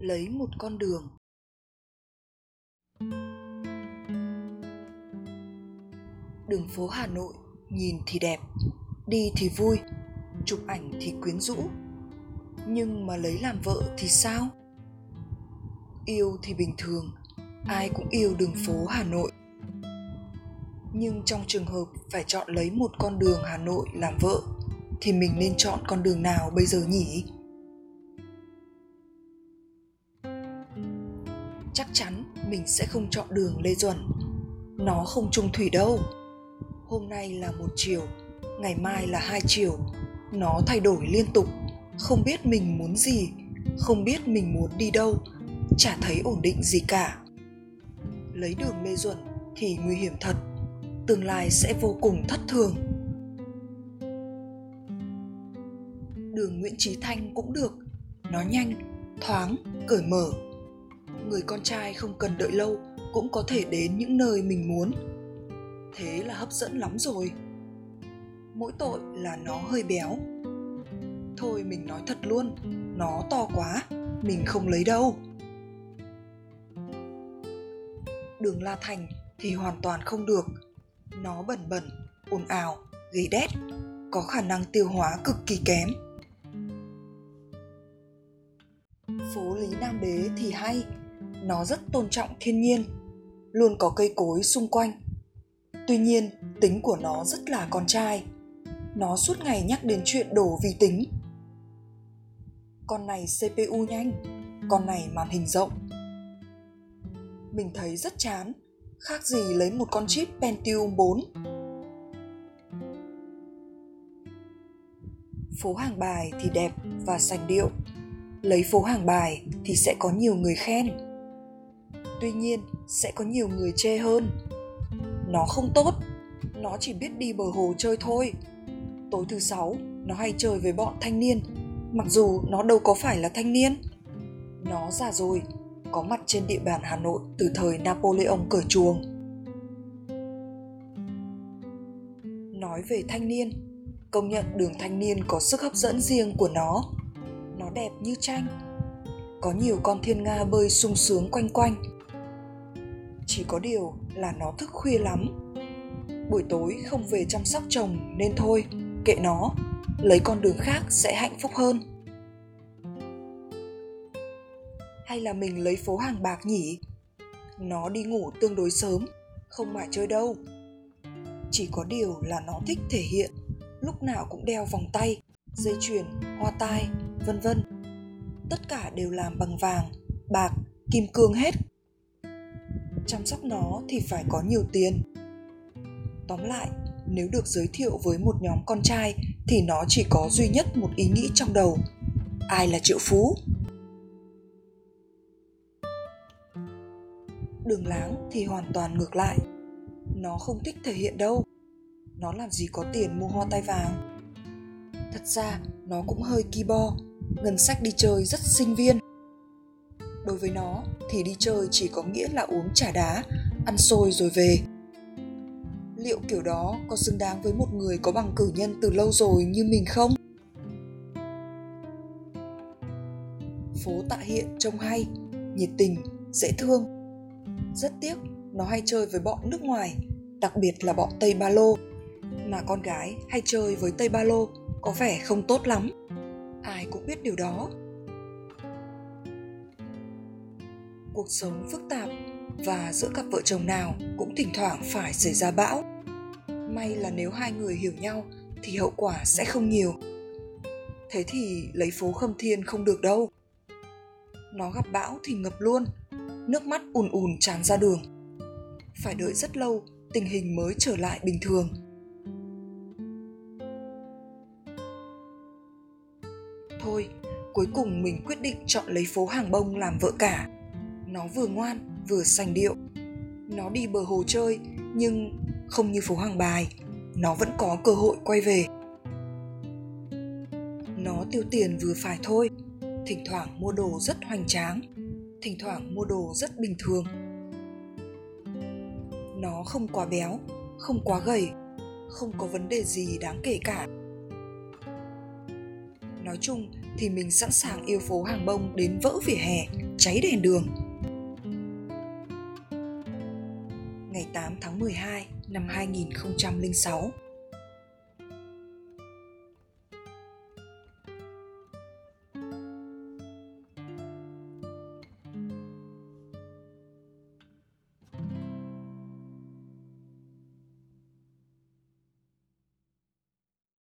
lấy một con đường. Đường phố hà nội, nhìn thì đẹp, đi thì vui, chụp ảnh thì quyến rũ. Nhưng mà lấy làm vợ thì sao? Yêu thì bình thường, ai cũng yêu đường phố hà nội. Nhưng trong trường hợp phải chọn lấy một con đường hà nội làm vợ, thì mình nên chọn con đường nào bây giờ nhỉ? Chắc chắn mình sẽ không chọn đường lê duẩn. Nó không chung thủy đâu. Hôm nay là một chiều, ngày mai là hai chiều. Nó thay đổi liên tục. Không biết mình muốn gì, không biết mình muốn đi đâu, chả thấy ổn định gì cả. Lấy đường lê duẩn thì nguy hiểm thật. Tương lai sẽ vô cùng thất thường. Đường nguyễn trí thanh cũng được. Nó nhanh, thoáng, cởi mở người con trai không cần đợi lâu cũng có thể đến những nơi mình muốn. Thế là hấp dẫn lắm rồi. Mỗi tội là nó hơi béo. Thôi mình nói thật luôn, nó to quá, mình không lấy đâu. Đường la thành thì hoàn toàn không được. Nó bẩn bẩn, ồn ào, gầy đét, có khả năng tiêu hóa cực kỳ kém. Phố lý nam đế thì hay nó rất tôn trọng thiên nhiên, luôn có cây cối xung quanh tuy nhiên, tính của nó rất là con trai nó suốt ngày nhắc đến chuyện đổ vi tính con này cpu nhanh, con này màn hình rộng mình thấy rất chán, khác gì lấy một con chip Pentium 4. Phố hàng bài thì đẹp và sành điệu. Lấy phố hàng bài thì sẽ có nhiều người khen. Tuy nhiên, sẽ có nhiều người chê hơn. Nó không tốt, nó chỉ biết đi bờ hồ chơi thôi. Tối thứ sáu, nó hay chơi với bọn thanh niên, mặc dù nó đâu có phải là thanh niên. Nó già rồi, có mặt trên địa bàn Hà Nội từ thời Napoleon cởi chuồng. Nói về thanh niên, công nhận đường thanh niên có sức hấp dẫn riêng của nó. Nó đẹp như tranh. Có nhiều con thiên nga bơi sung sướng quanh quanh. Chỉ có điều là nó thức khuya lắm. Buổi tối không về chăm sóc chồng nên thôi, kệ nó, lấy con đường khác sẽ hạnh phúc hơn. hay là mình lấy phố hàng bạc nhỉ nó đi ngủ tương đối sớm không mải chơi đâu chỉ có điều là nó thích thể hiện lúc nào cũng đeo vòng tay dây chuyền hoa tai vân vân tất cả đều làm bằng vàng bạc kim cương hết chăm sóc nó thì phải có nhiều tiền. Tóm lại, nếu được giới thiệu với một nhóm con trai thì nó chỉ có duy nhất một ý nghĩ trong đầu. Ai là triệu phú? Đường láng thì hoàn toàn ngược lại. Nó không thích thể hiện đâu. Nó làm gì có tiền mua hoa tai vàng. Thật ra, nó cũng hơi ki bo. Ngân sách đi chơi rất sinh viên đối với nó, thì đi chơi chỉ có nghĩa là uống trà đá, ăn xôi rồi về. Liệu kiểu đó có xứng đáng với một người có bằng cử nhân từ lâu rồi như mình không? Phố tạ hiện trông hay, nhiệt tình, dễ thương. Rất tiếc, nó hay chơi với bọn nước ngoài, đặc biệt là bọn tây ba lô. Mà con gái hay chơi với tây ba lô có vẻ không tốt lắm. Ai cũng biết điều đó. Cuộc sống phức tạp và giữa cặp vợ chồng nào cũng thỉnh thoảng phải xảy ra bão. May là nếu hai người hiểu nhau thì hậu quả sẽ không nhiều. Thế thì lấy phố khâm thiên không được đâu. Nó gặp bão thì ngập luôn, nước mắt ùn ùn tràn ra đường. Phải đợi rất lâu, tình hình mới trở lại bình thường. Thôi, cuối cùng mình quyết định chọn lấy phố hàng bông làm vợ cả nó vừa ngoan, vừa sành điệu. Nó đi bờ hồ chơi, nhưng không như phố hàng bài, nó vẫn có cơ hội quay về. Nó tiêu tiền vừa phải thôi, thỉnh thoảng mua đồ rất hoành tráng, thỉnh thoảng mua đồ rất bình thường. Nó không quá béo, không quá gầy, không có vấn đề gì đáng kể cả. Nói chung thì mình sẵn sàng yêu phố hàng bông đến vỡ vỉa hè, cháy đèn đường. Ngày 8 tháng 12 năm 2006,